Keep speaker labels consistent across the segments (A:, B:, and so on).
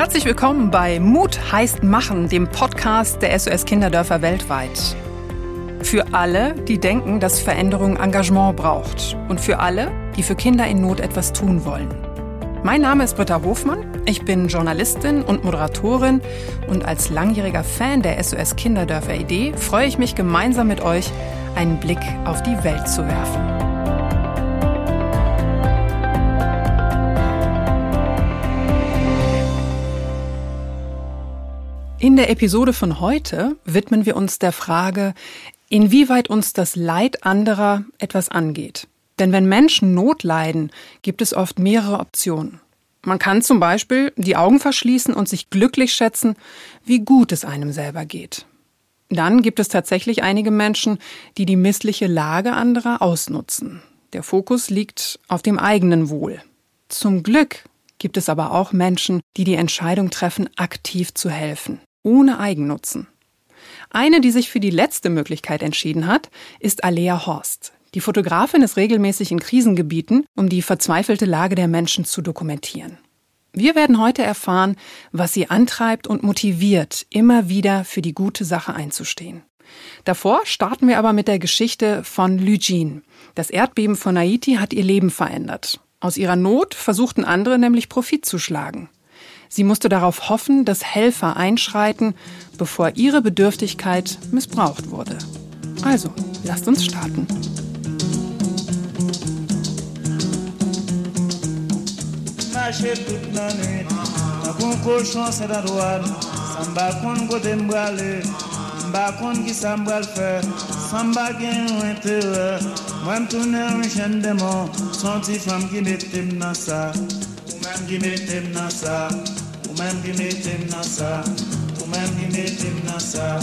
A: Herzlich willkommen bei Mut heißt Machen, dem Podcast der SOS Kinderdörfer weltweit. Für alle, die denken, dass Veränderung Engagement braucht. Und für alle, die für Kinder in Not etwas tun wollen. Mein Name ist Britta Hofmann. Ich bin Journalistin und Moderatorin. Und als langjähriger Fan der SOS Kinderdörfer Idee freue ich mich gemeinsam mit euch, einen Blick auf die Welt zu werfen. In der Episode von heute widmen wir uns der Frage, inwieweit uns das Leid anderer etwas angeht. Denn wenn Menschen Not leiden, gibt es oft mehrere Optionen. Man kann zum Beispiel die Augen verschließen und sich glücklich schätzen, wie gut es einem selber geht. Dann gibt es tatsächlich einige Menschen, die die missliche Lage anderer ausnutzen. Der Fokus liegt auf dem eigenen Wohl. Zum Glück gibt es aber auch Menschen, die die Entscheidung treffen, aktiv zu helfen ohne Eigennutzen. Eine, die sich für die letzte Möglichkeit entschieden hat, ist Alea Horst. Die Fotografin ist regelmäßig in Krisengebieten, um die verzweifelte Lage der Menschen zu dokumentieren. Wir werden heute erfahren, was sie antreibt und motiviert, immer wieder für die gute Sache einzustehen. Davor starten wir aber mit der Geschichte von Lugin. Das Erdbeben von Haiti hat ihr Leben verändert. Aus ihrer Not versuchten andere nämlich Profit zu schlagen. Sie musste darauf hoffen, dass Helfer einschreiten, bevor ihre Bedürftigkeit missbraucht wurde. Also, lasst uns starten.
B: Sa Ça, ou-même qui mettez dans ça.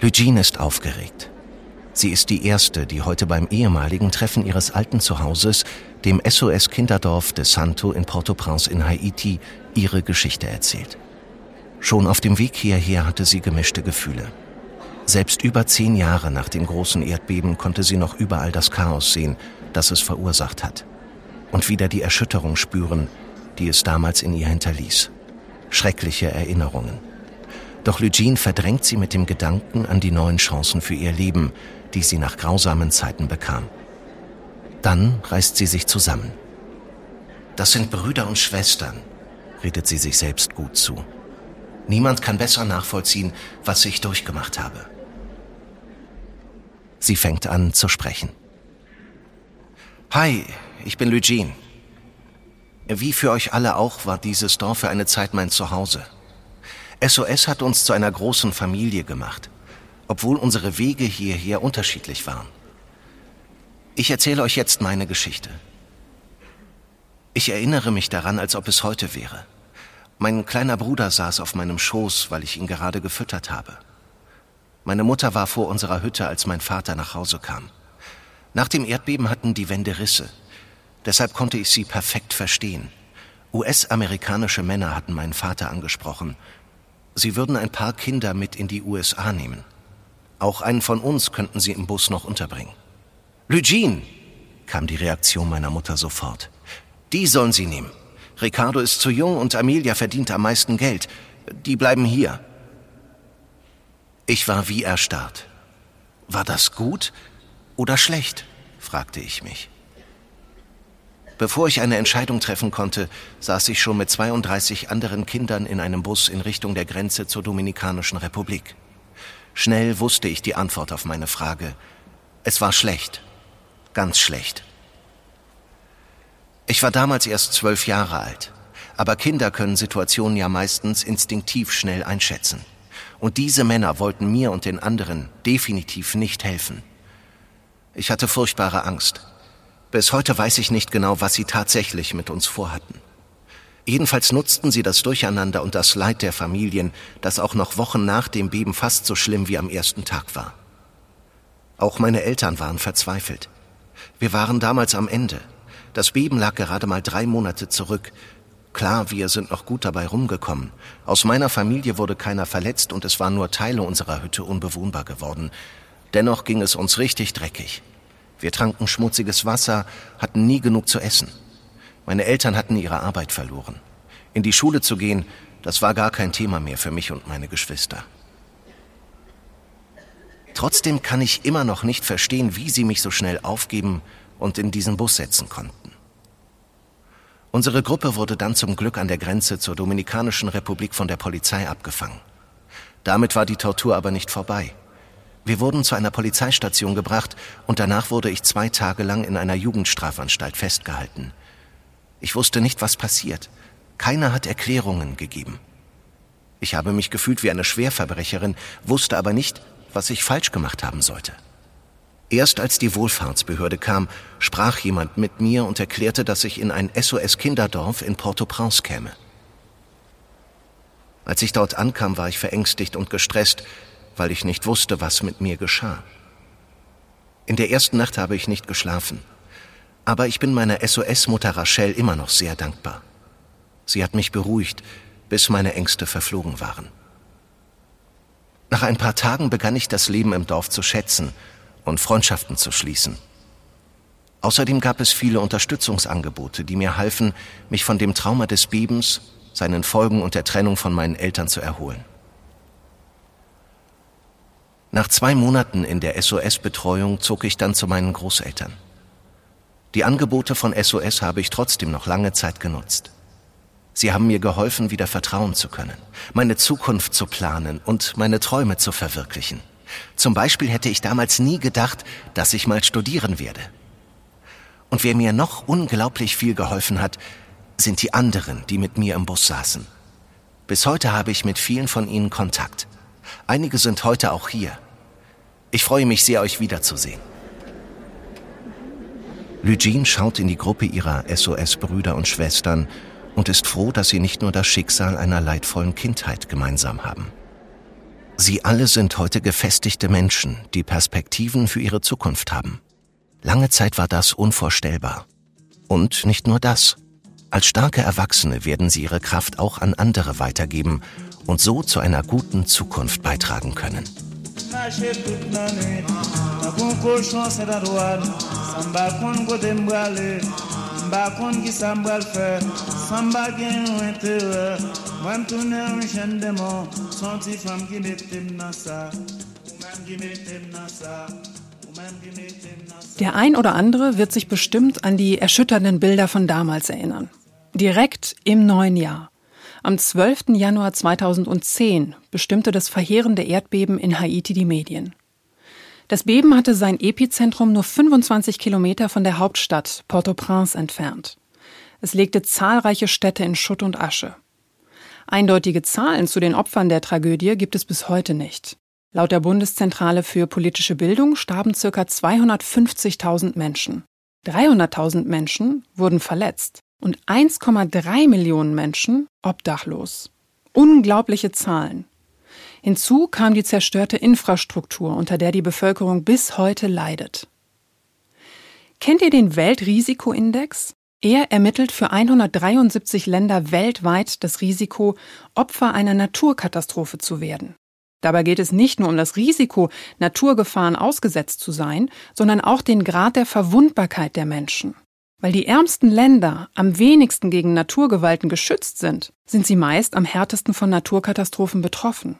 C: Eugene ist aufgeregt. Sie ist die Erste, die heute beim ehemaligen Treffen ihres alten Zuhauses, dem SOS Kinderdorf de Santo in Port-au-Prince in Haiti, ihre Geschichte erzählt. Schon auf dem Weg hierher hatte sie gemischte Gefühle. Selbst über zehn Jahre nach dem großen Erdbeben konnte sie noch überall das Chaos sehen, das es verursacht hat. Und wieder die Erschütterung spüren, die es damals in ihr hinterließ. Schreckliche Erinnerungen. Doch Lugine verdrängt sie mit dem Gedanken an die neuen Chancen für ihr Leben, die sie nach grausamen Zeiten bekam. Dann reißt sie sich zusammen. Das sind Brüder und Schwestern, redet sie sich selbst gut zu. Niemand kann besser nachvollziehen, was ich durchgemacht habe. Sie fängt an zu sprechen. Hi, ich bin Eugene. Wie für euch alle auch war dieses Dorf für eine Zeit mein Zuhause. SOS hat uns zu einer großen Familie gemacht, obwohl unsere Wege hierher unterschiedlich waren. Ich erzähle euch jetzt meine Geschichte. Ich erinnere mich daran, als ob es heute wäre. Mein kleiner Bruder saß auf meinem Schoß, weil ich ihn gerade gefüttert habe. Meine Mutter war vor unserer Hütte, als mein Vater nach Hause kam. Nach dem Erdbeben hatten die Wände Risse. Deshalb konnte ich sie perfekt verstehen. US-amerikanische Männer hatten meinen Vater angesprochen. Sie würden ein paar Kinder mit in die USA nehmen. Auch einen von uns könnten sie im Bus noch unterbringen. Lugine, kam die Reaktion meiner Mutter sofort. Die sollen sie nehmen. Ricardo ist zu jung und Amelia verdient am meisten Geld. Die bleiben hier. Ich war wie erstarrt. War das gut oder schlecht? fragte ich mich. Bevor ich eine Entscheidung treffen konnte, saß ich schon mit 32 anderen Kindern in einem Bus in Richtung der Grenze zur Dominikanischen Republik. Schnell wusste ich die Antwort auf meine Frage. Es war schlecht. Ganz schlecht. Ich war damals erst zwölf Jahre alt, aber Kinder können Situationen ja meistens instinktiv schnell einschätzen. Und diese Männer wollten mir und den anderen definitiv nicht helfen. Ich hatte furchtbare Angst. Bis heute weiß ich nicht genau, was sie tatsächlich mit uns vorhatten. Jedenfalls nutzten sie das Durcheinander und das Leid der Familien, das auch noch Wochen nach dem Beben fast so schlimm wie am ersten Tag war. Auch meine Eltern waren verzweifelt. Wir waren damals am Ende. Das Beben lag gerade mal drei Monate zurück Klar, wir sind noch gut dabei rumgekommen. Aus meiner Familie wurde keiner verletzt und es waren nur Teile unserer Hütte unbewohnbar geworden. Dennoch ging es uns richtig dreckig. Wir tranken schmutziges Wasser, hatten nie genug zu essen. Meine Eltern hatten ihre Arbeit verloren. In die Schule zu gehen, das war gar kein Thema mehr für mich und meine Geschwister. Trotzdem kann ich immer noch nicht verstehen, wie sie mich so schnell aufgeben und in diesen Bus setzen konnten. Unsere Gruppe wurde dann zum Glück an der Grenze zur Dominikanischen Republik von der Polizei abgefangen. Damit war die Tortur aber nicht vorbei. Wir wurden zu einer Polizeistation gebracht und danach wurde ich zwei Tage lang in einer Jugendstrafanstalt festgehalten. Ich wusste nicht, was passiert. Keiner hat Erklärungen gegeben. Ich habe mich gefühlt wie eine Schwerverbrecherin, wusste aber nicht, was ich falsch gemacht haben sollte. Erst als die Wohlfahrtsbehörde kam, sprach jemand mit mir und erklärte, dass ich in ein SOS-Kinderdorf in Port-au-Prince käme. Als ich dort ankam, war ich verängstigt und gestresst, weil ich nicht wusste, was mit mir geschah. In der ersten Nacht habe ich nicht geschlafen, aber ich bin meiner SOS-Mutter Rachel immer noch sehr dankbar. Sie hat mich beruhigt, bis meine Ängste verflogen waren. Nach ein paar Tagen begann ich das Leben im Dorf zu schätzen und Freundschaften zu schließen. Außerdem gab es viele Unterstützungsangebote, die mir halfen, mich von dem Trauma des Bebens, seinen Folgen und der Trennung von meinen Eltern zu erholen. Nach zwei Monaten in der SOS-Betreuung zog ich dann zu meinen Großeltern. Die Angebote von SOS habe ich trotzdem noch lange Zeit genutzt. Sie haben mir geholfen, wieder vertrauen zu können, meine Zukunft zu planen und meine Träume zu verwirklichen. Zum Beispiel hätte ich damals nie gedacht, dass ich mal studieren werde. Und wer mir noch unglaublich viel geholfen hat, sind die anderen, die mit mir im Bus saßen. Bis heute habe ich mit vielen von ihnen Kontakt. Einige sind heute auch hier. Ich freue mich sehr, euch wiederzusehen. Lugine schaut in die Gruppe ihrer SOS-Brüder und Schwestern und ist froh, dass sie nicht nur das Schicksal einer leidvollen Kindheit gemeinsam haben. Sie alle sind heute gefestigte Menschen, die Perspektiven für ihre Zukunft haben. Lange Zeit war das unvorstellbar. Und nicht nur das. Als starke Erwachsene werden sie ihre Kraft auch an andere weitergeben und so zu einer guten Zukunft beitragen können. Mba kon ki sa mbral fe San gen yon entere Mwen toune yon chen demon Son ti fam ki metem nan sa Ou men ki metem nan sa Der ein oder andere wird sich bestimmt an die erschütternden Bilder von damals erinnern. Direkt im neuen Jahr. Am 12. Januar 2010 bestimmte das verheerende Erdbeben in Haiti die Medien. Das Beben hatte sein Epizentrum nur 25 Kilometer von der Hauptstadt Port-au-Prince entfernt. Es legte zahlreiche Städte in Schutt und Asche. Eindeutige Zahlen zu den Opfern der Tragödie gibt es bis heute nicht. Laut der Bundeszentrale für politische Bildung starben ca. 250.000 Menschen. 300.000 Menschen wurden verletzt und 1,3 Millionen Menschen obdachlos. Unglaubliche Zahlen. Hinzu kam die zerstörte Infrastruktur, unter der die Bevölkerung bis heute leidet. Kennt ihr den Weltrisikoindex? Er ermittelt für 173 Länder weltweit das Risiko, Opfer einer Naturkatastrophe zu werden. Dabei geht es nicht nur um das Risiko, Naturgefahren ausgesetzt zu sein, sondern auch den Grad der Verwundbarkeit der Menschen. Weil die ärmsten Länder am wenigsten gegen Naturgewalten geschützt sind, sind sie meist am härtesten von Naturkatastrophen betroffen.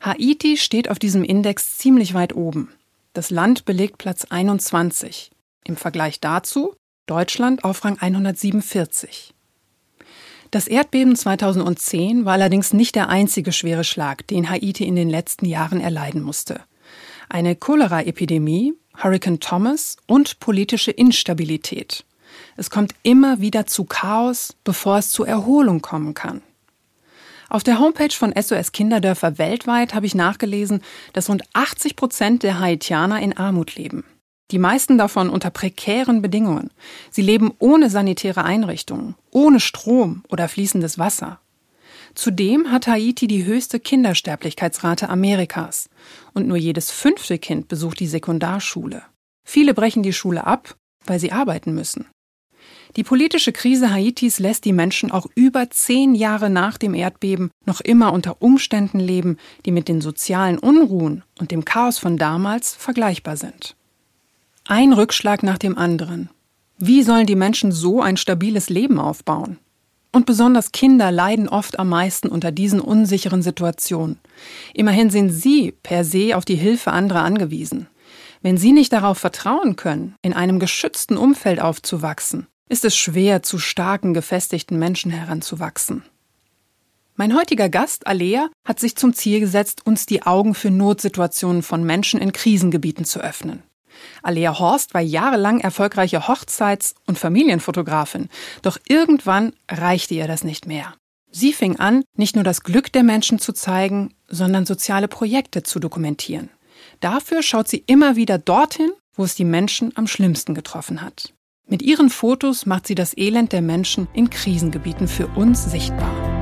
C: Haiti steht auf diesem Index ziemlich weit oben. Das Land belegt Platz 21. Im Vergleich dazu Deutschland auf Rang 147. Das Erdbeben 2010 war allerdings nicht der einzige schwere Schlag, den Haiti in den letzten Jahren erleiden musste. Eine Cholera-Epidemie, Hurricane Thomas und politische Instabilität. Es kommt immer wieder zu Chaos, bevor es zur Erholung kommen kann. Auf der Homepage von SOS Kinderdörfer weltweit habe ich nachgelesen, dass rund 80 Prozent der Haitianer in Armut leben. Die meisten davon unter prekären Bedingungen. Sie leben ohne sanitäre Einrichtungen, ohne Strom oder fließendes Wasser. Zudem hat Haiti die höchste Kindersterblichkeitsrate Amerikas und nur jedes fünfte Kind besucht die Sekundarschule. Viele brechen die Schule ab, weil sie arbeiten müssen.
A: Die politische Krise Haitis lässt die Menschen auch über zehn Jahre nach dem Erdbeben noch immer unter Umständen leben, die mit den sozialen Unruhen und dem Chaos von damals vergleichbar sind. Ein Rückschlag nach dem anderen. Wie sollen die Menschen so ein stabiles Leben aufbauen? Und besonders Kinder leiden oft am meisten unter diesen unsicheren Situationen. Immerhin sind sie per se auf die Hilfe anderer angewiesen. Wenn sie nicht darauf vertrauen können, in einem geschützten Umfeld aufzuwachsen, ist es schwer, zu starken, gefestigten Menschen heranzuwachsen. Mein heutiger Gast, Alea, hat sich zum Ziel gesetzt, uns die Augen für Notsituationen von Menschen in Krisengebieten zu öffnen. Alea Horst war jahrelang erfolgreiche Hochzeits- und Familienfotografin, doch irgendwann reichte ihr das nicht mehr. Sie fing an, nicht nur das Glück der Menschen zu zeigen, sondern soziale Projekte zu dokumentieren. Dafür schaut sie immer wieder dorthin, wo es die Menschen am schlimmsten getroffen hat. Mit ihren Fotos macht sie das Elend der Menschen in Krisengebieten für uns sichtbar.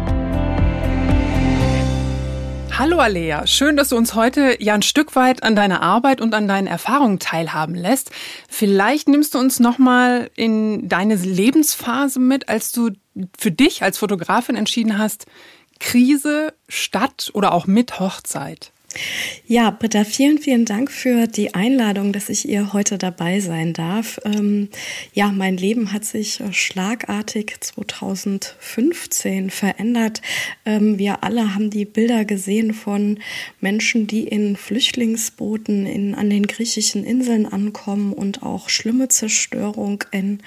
A: Hallo Alea, schön, dass du uns heute ja ein Stück weit an deiner Arbeit und an deinen Erfahrungen teilhaben lässt. Vielleicht nimmst du uns noch mal in deine Lebensphase mit, als du für dich als Fotografin entschieden hast, Krise statt oder auch mit Hochzeit.
D: Ja, Britta, vielen, vielen Dank für die Einladung, dass ich ihr heute dabei sein darf. Ähm, ja, mein Leben hat sich schlagartig 2015 verändert. Ähm, wir alle haben die Bilder gesehen von Menschen, die in Flüchtlingsbooten in, an den griechischen Inseln ankommen und auch schlimme Zerstörung in,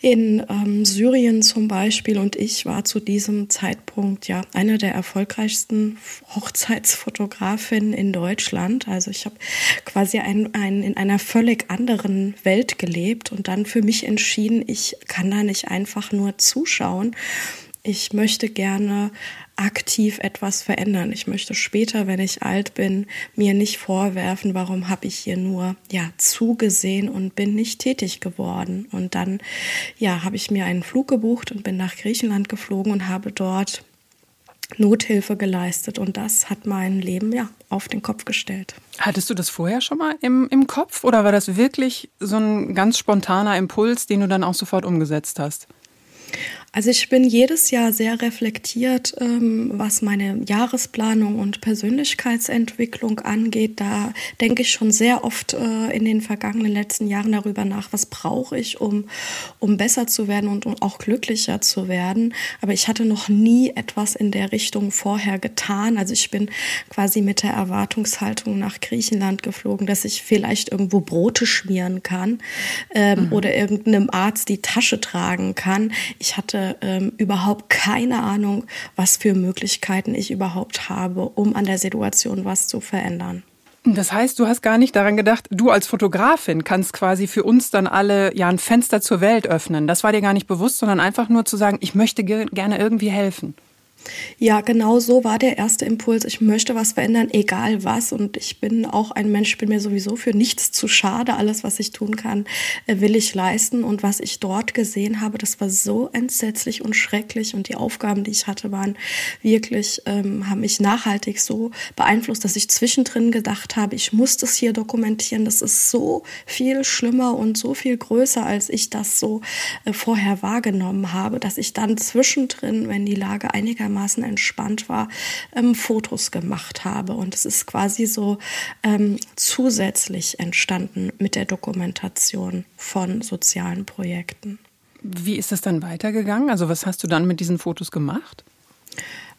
D: in ähm, Syrien zum Beispiel. Und ich war zu diesem Zeitpunkt ja eine der erfolgreichsten Hochzeitsfotografen Fotografin in Deutschland. Also ich habe quasi ein, ein, in einer völlig anderen Welt gelebt und dann für mich entschieden, ich kann da nicht einfach nur zuschauen. Ich möchte gerne aktiv etwas verändern. Ich möchte später, wenn ich alt bin, mir nicht vorwerfen, warum habe ich hier nur ja zugesehen und bin nicht tätig geworden. Und dann ja habe ich mir einen Flug gebucht und bin nach Griechenland geflogen und habe dort Nothilfe geleistet und das hat mein Leben ja auf den Kopf gestellt.
A: Hattest du das vorher schon mal im, im Kopf oder war das wirklich so ein ganz spontaner Impuls, den du dann auch sofort umgesetzt hast?
D: Also ich bin jedes Jahr sehr reflektiert, ähm, was meine Jahresplanung und Persönlichkeitsentwicklung angeht. Da denke ich schon sehr oft äh, in den vergangenen letzten Jahren darüber nach, was brauche ich, um, um besser zu werden und um auch glücklicher zu werden. Aber ich hatte noch nie etwas in der Richtung vorher getan. Also ich bin quasi mit der Erwartungshaltung nach Griechenland geflogen, dass ich vielleicht irgendwo Brote schmieren kann ähm, mhm. oder irgendeinem Arzt die Tasche tragen kann. Ich hatte hatte ähm, überhaupt keine Ahnung, was für Möglichkeiten ich überhaupt habe, um an der Situation was zu verändern.
A: Das heißt, du hast gar nicht daran gedacht, du als Fotografin kannst quasi für uns dann alle ja ein Fenster zur Welt öffnen. Das war dir gar nicht bewusst, sondern einfach nur zu sagen, ich möchte gerne irgendwie helfen.
D: Ja, genau so war der erste Impuls. Ich möchte was verändern, egal was. Und ich bin auch ein Mensch, bin mir sowieso für nichts zu schade. Alles, was ich tun kann, äh, will ich leisten. Und was ich dort gesehen habe, das war so entsetzlich und schrecklich. Und die Aufgaben, die ich hatte, waren wirklich, ähm, haben mich nachhaltig so beeinflusst, dass ich zwischendrin gedacht habe, ich muss das hier dokumentieren. Das ist so viel schlimmer und so viel größer, als ich das so äh, vorher wahrgenommen habe, dass ich dann zwischendrin, wenn die Lage einigermaßen einigermaßen entspannt war, ähm, Fotos gemacht habe. Und es ist quasi so ähm, zusätzlich entstanden mit der Dokumentation von sozialen Projekten.
A: Wie ist das dann weitergegangen? Also was hast du dann mit diesen Fotos gemacht?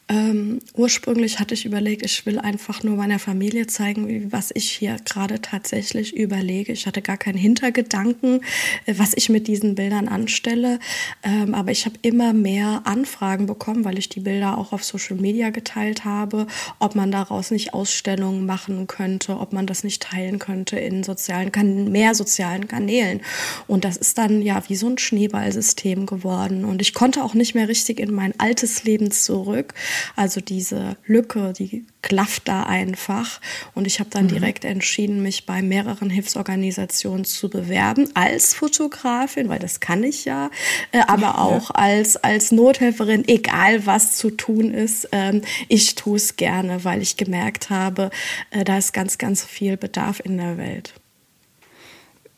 D: Ähm, ursprünglich hatte ich überlegt, ich will einfach nur meiner Familie zeigen, was ich hier gerade tatsächlich überlege. Ich hatte gar keinen Hintergedanken, äh, was ich mit diesen Bildern anstelle. Ähm, aber ich habe immer mehr Anfragen bekommen, weil ich die Bilder auch auf Social Media geteilt habe, ob man daraus nicht Ausstellungen machen könnte, ob man das nicht teilen könnte in sozialen mehr sozialen Kanälen. Und das ist dann ja wie so ein Schneeballsystem geworden. Und ich konnte auch nicht mehr richtig in mein altes Leben zurück. Also diese Lücke, die klafft da einfach. Und ich habe dann mhm. direkt entschieden, mich bei mehreren Hilfsorganisationen zu bewerben als Fotografin, weil das kann ich ja, äh, aber ja. auch als, als Nothelferin, egal was zu tun ist. Ähm, ich tue es gerne, weil ich gemerkt habe, äh, da ist ganz, ganz viel Bedarf in der Welt.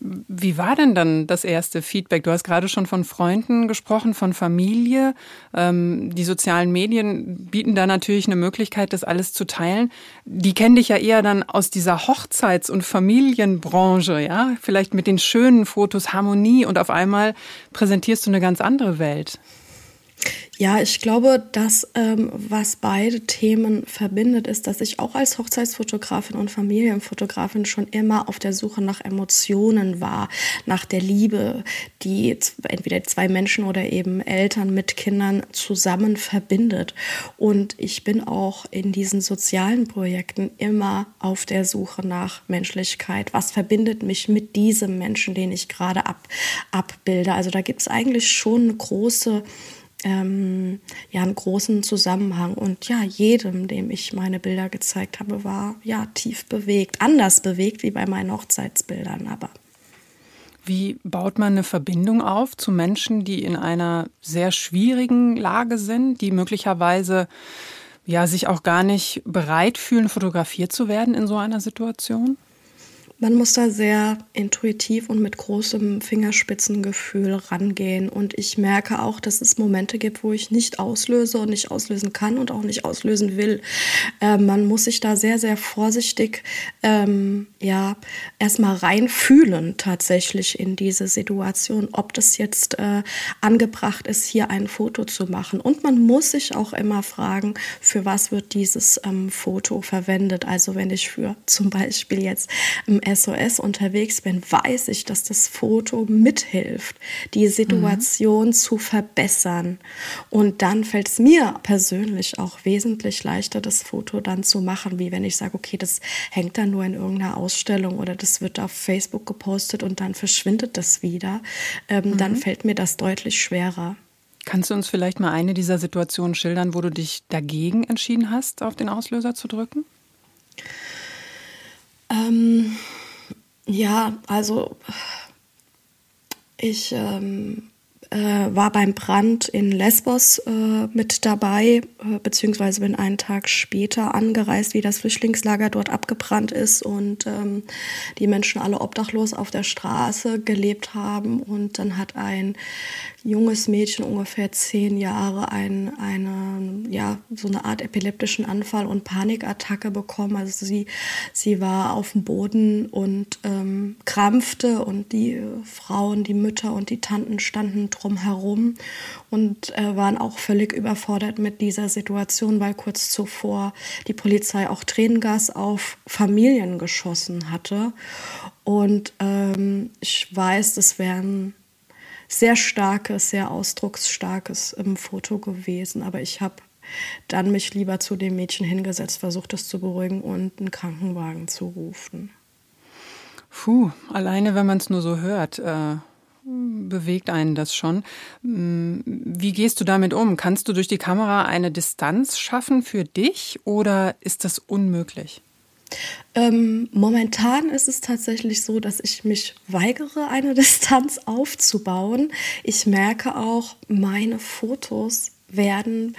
A: Wie war denn dann das erste Feedback? Du hast gerade schon von Freunden gesprochen, von Familie. Ähm, die sozialen Medien bieten da natürlich eine Möglichkeit, das alles zu teilen. Die kennen dich ja eher dann aus dieser Hochzeits- und Familienbranche, ja? Vielleicht mit den schönen Fotos, Harmonie und auf einmal präsentierst du eine ganz andere Welt.
D: Ja, ich glaube, dass ähm, was beide Themen verbindet, ist, dass ich auch als Hochzeitsfotografin und Familienfotografin schon immer auf der Suche nach Emotionen war, nach der Liebe, die entweder zwei Menschen oder eben Eltern mit Kindern zusammen verbindet. Und ich bin auch in diesen sozialen Projekten immer auf der Suche nach Menschlichkeit. Was verbindet mich mit diesem Menschen, den ich gerade ab, abbilde? Also da gibt es eigentlich schon eine große ähm, ja einen großen Zusammenhang. Und ja, jedem, dem ich meine Bilder gezeigt habe, war ja tief bewegt, anders bewegt wie bei meinen Hochzeitsbildern, aber.
A: Wie baut man eine Verbindung auf zu Menschen, die in einer sehr schwierigen Lage sind, die möglicherweise ja sich auch gar nicht bereit fühlen, fotografiert zu werden in so einer Situation?
D: Man muss da sehr intuitiv und mit großem Fingerspitzengefühl rangehen. Und ich merke auch, dass es Momente gibt, wo ich nicht auslöse und nicht auslösen kann und auch nicht auslösen will. Äh, man muss sich da sehr, sehr vorsichtig, ähm, ja, erstmal reinfühlen tatsächlich in diese Situation, ob das jetzt äh, angebracht ist, hier ein Foto zu machen. Und man muss sich auch immer fragen, für was wird dieses ähm, Foto verwendet. Also wenn ich für zum Beispiel jetzt ähm, SOS unterwegs bin, weiß ich, dass das Foto mithilft, die Situation mhm. zu verbessern. Und dann fällt es mir persönlich auch wesentlich leichter, das Foto dann zu machen, wie wenn ich sage, okay, das hängt dann nur in irgendeiner Ausstellung oder das wird auf Facebook gepostet und dann verschwindet das wieder. Ähm, mhm. Dann fällt mir das deutlich schwerer.
A: Kannst du uns vielleicht mal eine dieser Situationen schildern, wo du dich dagegen entschieden hast, auf den Auslöser zu drücken?
D: Ähm, ja, also ich ähm, äh, war beim Brand in Lesbos äh, mit dabei, äh, beziehungsweise bin einen Tag später angereist, wie das Flüchtlingslager dort abgebrannt ist und ähm, die Menschen alle obdachlos auf der Straße gelebt haben. Und dann hat ein junges Mädchen, ungefähr zehn Jahre, ein, eine, ja, so eine Art epileptischen Anfall und Panikattacke bekommen. Also sie, sie war auf dem Boden und ähm, krampfte und die Frauen, die Mütter und die Tanten standen drumherum und äh, waren auch völlig überfordert mit dieser Situation, weil kurz zuvor die Polizei auch Tränengas auf Familien geschossen hatte. Und ähm, ich weiß, das wären sehr starkes, sehr ausdrucksstarkes im Foto gewesen. Aber ich habe dann mich lieber zu dem Mädchen hingesetzt, versucht es zu beruhigen und einen Krankenwagen zu rufen.
A: Puh, alleine wenn man es nur so hört, äh, bewegt einen das schon. Hm, wie gehst du damit um? Kannst du durch die Kamera eine Distanz schaffen für dich oder ist das unmöglich?
D: Ähm, momentan ist es tatsächlich so, dass ich mich weigere, eine Distanz aufzubauen. Ich merke auch, meine Fotos werden,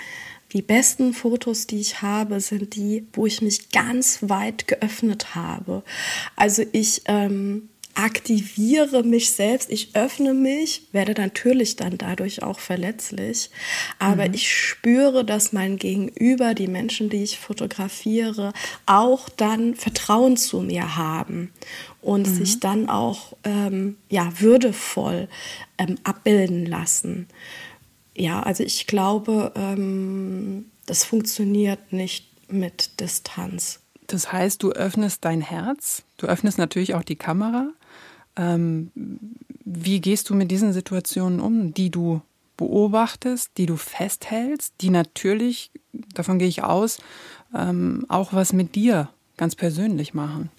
D: die besten Fotos, die ich habe, sind die, wo ich mich ganz weit geöffnet habe. Also ich ähm, aktiviere mich selbst, ich öffne mich, werde natürlich dann dadurch auch verletzlich, aber mhm. ich spüre, dass mein Gegenüber, die Menschen, die ich fotografiere, auch dann Vertrauen zu mir haben und mhm. sich dann auch ähm, ja, würdevoll ähm, abbilden lassen. Ja, also ich glaube, ähm, das funktioniert nicht mit Distanz.
A: Das heißt, du öffnest dein Herz, du öffnest natürlich auch die Kamera ähm, wie gehst du mit diesen Situationen um, die du beobachtest, die du festhältst, die natürlich, davon gehe ich aus, ähm, auch was mit dir ganz persönlich machen?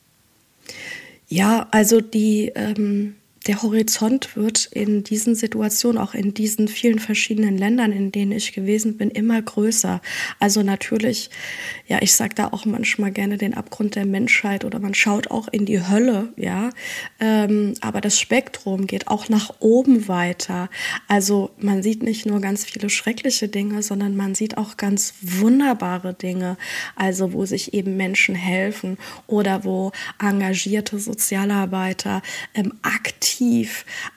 D: Ja, also die, ähm, der Horizont wird in diesen Situationen, auch in diesen vielen verschiedenen Ländern, in denen ich gewesen bin, immer größer. Also natürlich, ja, ich sage da auch manchmal gerne den Abgrund der Menschheit oder man schaut auch in die Hölle, ja. Ähm, aber das Spektrum geht auch nach oben weiter. Also man sieht nicht nur ganz viele schreckliche Dinge, sondern man sieht auch ganz wunderbare Dinge. Also wo sich eben Menschen helfen oder wo engagierte Sozialarbeiter ähm, aktiv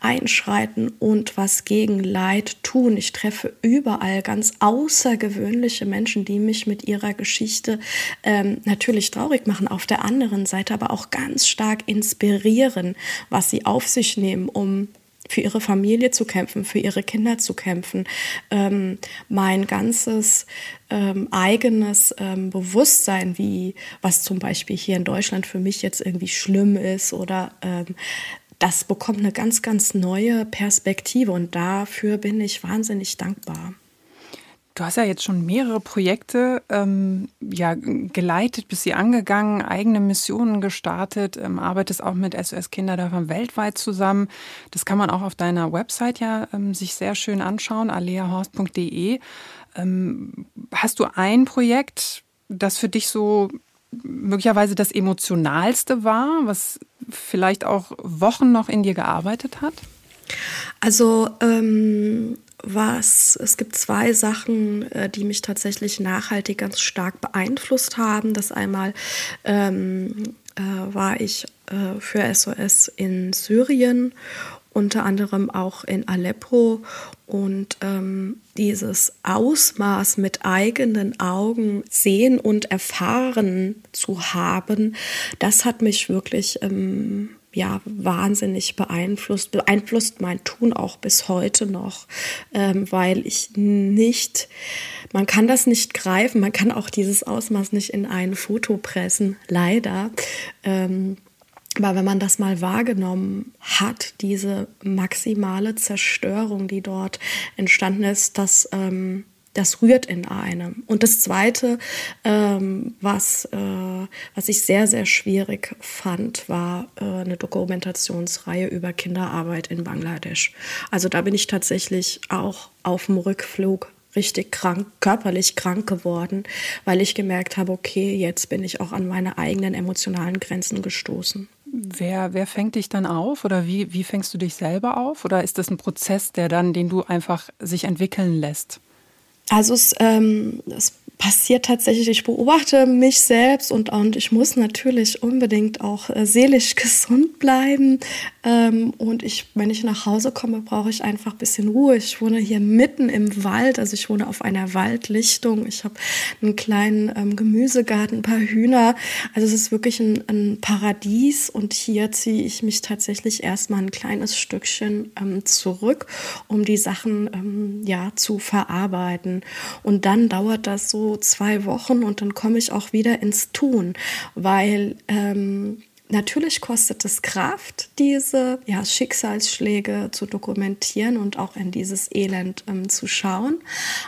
D: einschreiten und was gegen Leid tun. Ich treffe überall ganz außergewöhnliche Menschen, die mich mit ihrer Geschichte ähm, natürlich traurig machen, auf der anderen Seite aber auch ganz stark inspirieren, was sie auf sich nehmen, um für ihre Familie zu kämpfen, für ihre Kinder zu kämpfen. Ähm, mein ganzes ähm, eigenes ähm, Bewusstsein, wie was zum Beispiel hier in Deutschland für mich jetzt irgendwie schlimm ist oder ähm, das bekommt eine ganz, ganz neue Perspektive und dafür bin ich wahnsinnig dankbar.
A: Du hast ja jetzt schon mehrere Projekte ähm, ja, geleitet, bis sie angegangen, eigene Missionen gestartet, ähm, arbeitest auch mit SOS Kinderdörfern weltweit zusammen. Das kann man auch auf deiner Website ja ähm, sich sehr schön anschauen, aleahorst.de. Ähm, hast du ein Projekt, das für dich so möglicherweise das emotionalste war, was vielleicht auch Wochen noch in dir gearbeitet hat?
D: Also ähm, was, es gibt zwei Sachen, äh, die mich tatsächlich nachhaltig ganz stark beeinflusst haben. Das einmal ähm, äh, war ich äh, für SOS in Syrien, unter anderem auch in Aleppo. Und ähm, dieses Ausmaß mit eigenen Augen sehen und erfahren zu haben, das hat mich wirklich ähm, ja wahnsinnig beeinflusst, beeinflusst mein Tun auch bis heute noch, ähm, weil ich nicht, man kann das nicht greifen, man kann auch dieses Ausmaß nicht in ein Foto pressen, leider. Ähm, aber wenn man das mal wahrgenommen hat, diese maximale Zerstörung, die dort entstanden ist, das ähm, das rührt in einem. Und das Zweite, ähm, was, äh, was ich sehr, sehr schwierig fand, war äh, eine Dokumentationsreihe über Kinderarbeit in Bangladesch. Also da bin ich tatsächlich auch auf dem Rückflug richtig krank, körperlich krank geworden, weil ich gemerkt habe, okay, jetzt bin ich auch an meine eigenen emotionalen Grenzen gestoßen.
A: Wer, wer fängt dich dann auf oder wie, wie fängst du dich selber auf? Oder ist das ein Prozess, der dann, den du einfach sich entwickeln lässt?
D: Also es, ähm, es passiert tatsächlich, ich beobachte mich selbst und, und ich muss natürlich unbedingt auch äh, seelisch gesund bleiben. Ähm, und ich, wenn ich nach Hause komme, brauche ich einfach ein bisschen Ruhe. Ich wohne hier mitten im Wald, also ich wohne auf einer Waldlichtung. Ich habe einen kleinen ähm, Gemüsegarten, ein paar Hühner. Also es ist wirklich ein, ein Paradies und hier ziehe ich mich tatsächlich erstmal ein kleines Stückchen ähm, zurück, um die Sachen ähm, ja zu verarbeiten. Und dann dauert das so zwei Wochen und dann komme ich auch wieder ins Tun, weil ähm, Natürlich kostet es Kraft, diese ja, Schicksalsschläge zu dokumentieren und auch in dieses Elend ähm, zu schauen.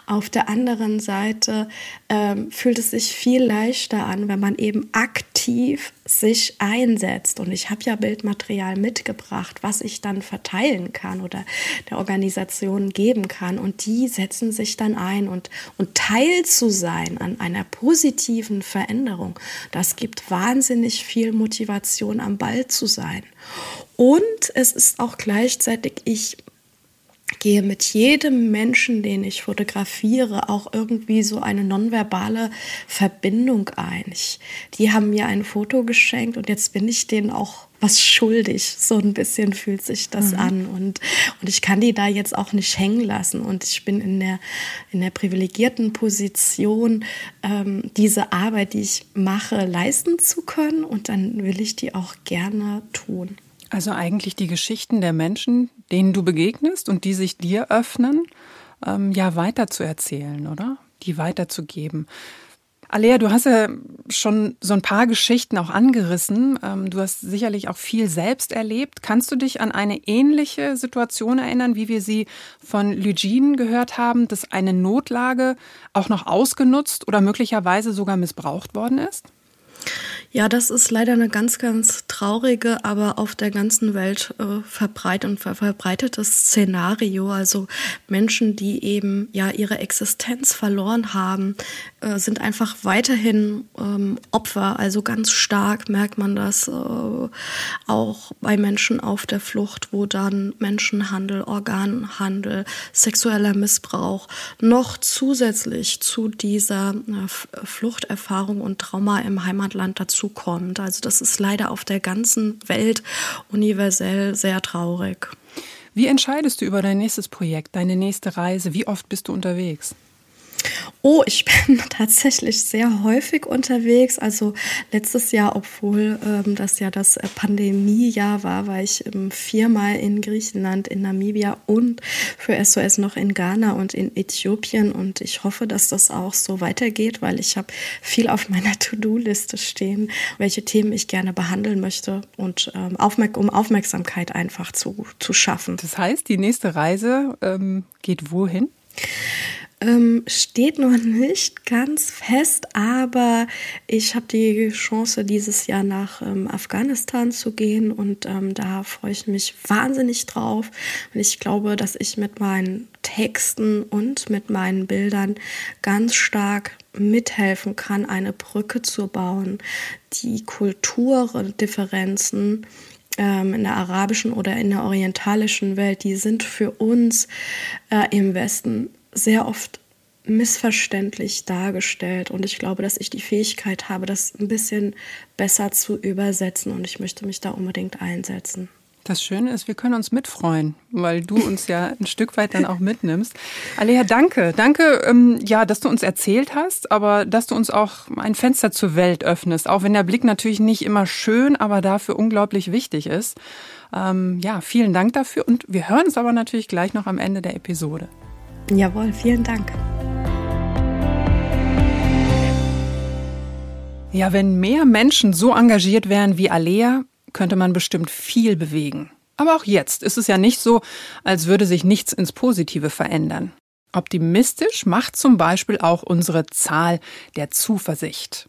D: Auf der anderen Seite ähm, fühlt es sich viel leichter an, wenn man eben aktiv sich einsetzt. Und ich habe ja Bildmaterial mitgebracht, was ich dann verteilen kann oder der Organisation geben kann. Und die setzen sich dann ein. Und, und Teil zu sein an einer positiven Veränderung, das gibt wahnsinnig viel Motivation, am Ball zu sein. Und es ist auch gleichzeitig, ich gehe mit jedem Menschen, den ich fotografiere, auch irgendwie so eine nonverbale Verbindung ein. Ich, die haben mir ein Foto geschenkt und jetzt bin ich denen auch was schuldig. So ein bisschen fühlt sich das mhm. an. Und, und ich kann die da jetzt auch nicht hängen lassen. Und ich bin in der, in der privilegierten Position, ähm, diese Arbeit, die ich mache, leisten zu können. Und dann will ich die auch gerne tun.
A: Also eigentlich die Geschichten der Menschen, denen du begegnest und die sich dir öffnen, ähm, ja weiter zu erzählen, oder? Die weiterzugeben. Alea, du hast ja schon so ein paar Geschichten auch angerissen. Ähm, du hast sicherlich auch viel selbst erlebt. Kannst du dich an eine ähnliche Situation erinnern, wie wir sie von Lugin gehört haben, dass eine Notlage auch noch ausgenutzt oder möglicherweise sogar missbraucht worden ist?
D: Ja, das ist leider eine ganz, ganz traurige, aber auf der ganzen Welt äh, verbreitet und ver verbreitetes Szenario. Also Menschen, die eben ja ihre Existenz verloren haben, äh, sind einfach weiterhin ähm, Opfer. Also ganz stark merkt man das äh, auch bei Menschen auf der Flucht, wo dann Menschenhandel, Organhandel, sexueller Missbrauch noch zusätzlich zu dieser äh, Fluchterfahrung und Trauma im Heimatland dazukommt. Also das ist leider auf der ganzen Welt universell sehr traurig.
A: Wie entscheidest du über dein nächstes Projekt, deine nächste Reise? Wie oft bist du unterwegs?
D: Oh, ich bin tatsächlich sehr häufig unterwegs. Also letztes Jahr, obwohl ähm, das ja das Pandemiejahr war, war ich ähm, viermal in Griechenland, in Namibia und für SOS noch in Ghana und in Äthiopien. Und ich hoffe, dass das auch so weitergeht, weil ich habe viel auf meiner To-Do-Liste stehen, welche Themen ich gerne behandeln möchte und ähm, aufmerk um Aufmerksamkeit einfach zu, zu schaffen.
A: Das heißt, die nächste Reise ähm, geht wohin?
D: Ähm, steht noch nicht ganz fest, aber ich habe die Chance, dieses Jahr nach ähm, Afghanistan zu gehen und ähm, da freue ich mich wahnsinnig drauf. Und ich glaube, dass ich mit meinen Texten und mit meinen Bildern ganz stark mithelfen kann, eine Brücke zu bauen, die Kulturdifferenzen ähm, in der arabischen oder in der orientalischen Welt, die sind für uns äh, im Westen sehr oft missverständlich dargestellt und ich glaube, dass ich die Fähigkeit habe, das ein bisschen besser zu übersetzen und ich möchte mich da unbedingt einsetzen.
A: Das Schöne ist, wir können uns mitfreuen, weil du uns ja ein Stück weit dann auch mitnimmst. Alea, danke. Danke, ähm, ja, dass du uns erzählt hast, aber dass du uns auch ein Fenster zur Welt öffnest. Auch wenn der Blick natürlich nicht immer schön, aber dafür unglaublich wichtig ist. Ähm, ja, vielen Dank dafür und wir hören uns aber natürlich gleich noch am Ende der Episode.
D: Jawohl, vielen Dank.
A: Ja, wenn mehr Menschen so engagiert wären wie Alea, könnte man bestimmt viel bewegen. Aber auch jetzt ist es ja nicht so, als würde sich nichts ins Positive verändern. Optimistisch macht zum Beispiel auch unsere Zahl der Zuversicht.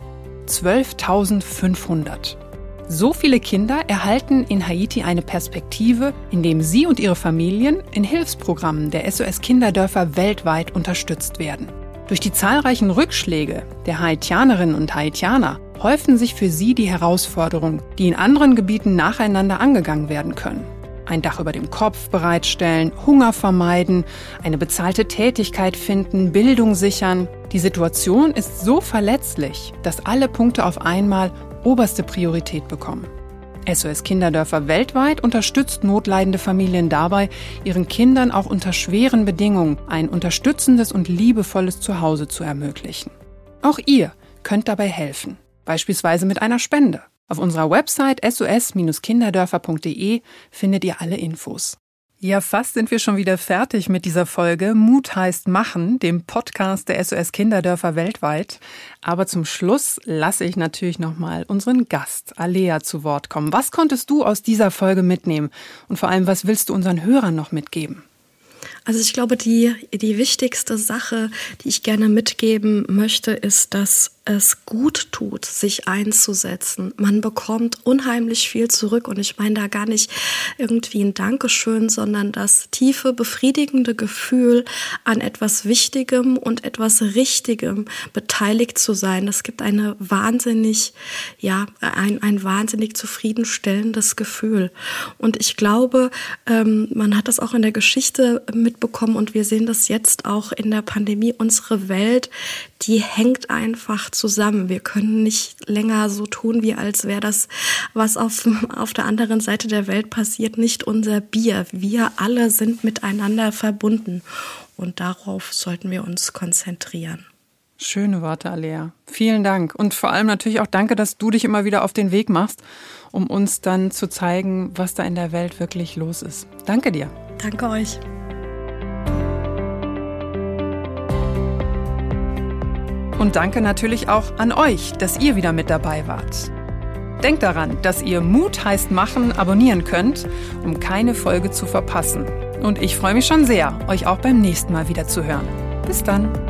A: 12.500. So viele Kinder erhalten in Haiti eine Perspektive, indem sie und ihre Familien in Hilfsprogrammen der SOS Kinderdörfer weltweit unterstützt werden. Durch die zahlreichen Rückschläge der Haitianerinnen und Haitianer häufen sich für sie die Herausforderungen, die in anderen Gebieten nacheinander angegangen werden können. Ein Dach über dem Kopf bereitstellen, Hunger vermeiden, eine bezahlte Tätigkeit finden, Bildung sichern. Die Situation ist so verletzlich, dass alle Punkte auf einmal oberste Priorität bekommen. SOS Kinderdörfer weltweit unterstützt notleidende Familien dabei, ihren Kindern auch unter schweren Bedingungen ein unterstützendes und liebevolles Zuhause zu ermöglichen. Auch ihr könnt dabei helfen, beispielsweise mit einer Spende. Auf unserer Website sos-kinderdörfer.de findet ihr alle Infos. Ja, fast sind wir schon wieder fertig mit dieser Folge. Mut heißt machen, dem Podcast der SOS Kinderdörfer weltweit. Aber zum Schluss lasse ich natürlich nochmal unseren Gast, Alea, zu Wort kommen. Was konntest du aus dieser Folge mitnehmen? Und vor allem, was willst du unseren Hörern noch mitgeben?
D: Also ich glaube, die, die wichtigste Sache, die ich gerne mitgeben möchte, ist, dass es gut tut, sich einzusetzen. Man bekommt unheimlich viel zurück und ich meine da gar nicht irgendwie ein Dankeschön, sondern das tiefe, befriedigende Gefühl, an etwas Wichtigem und etwas Richtigem beteiligt zu sein. Das gibt eine wahnsinnig, ja, ein, ein wahnsinnig zufriedenstellendes Gefühl. Und ich glaube, ähm, man hat das auch in der Geschichte mitbekommen und wir sehen das jetzt auch in der Pandemie. Unsere Welt, die hängt einfach zusammen. Wir können nicht länger so tun, wie als wäre das, was auf, auf der anderen Seite der Welt passiert, nicht unser Bier. Wir alle sind miteinander verbunden und darauf sollten wir uns konzentrieren.
A: Schöne Worte, Alea. Vielen Dank. Und vor allem natürlich auch danke, dass du dich immer wieder auf den Weg machst, um uns dann zu zeigen, was da in der Welt wirklich los ist. Danke dir.
D: Danke euch.
A: Und danke natürlich auch an euch, dass ihr wieder mit dabei wart. Denkt daran, dass ihr Mut heißt machen abonnieren könnt, um keine Folge zu verpassen. Und ich freue mich schon sehr, euch auch beim nächsten Mal wieder zu hören. Bis dann.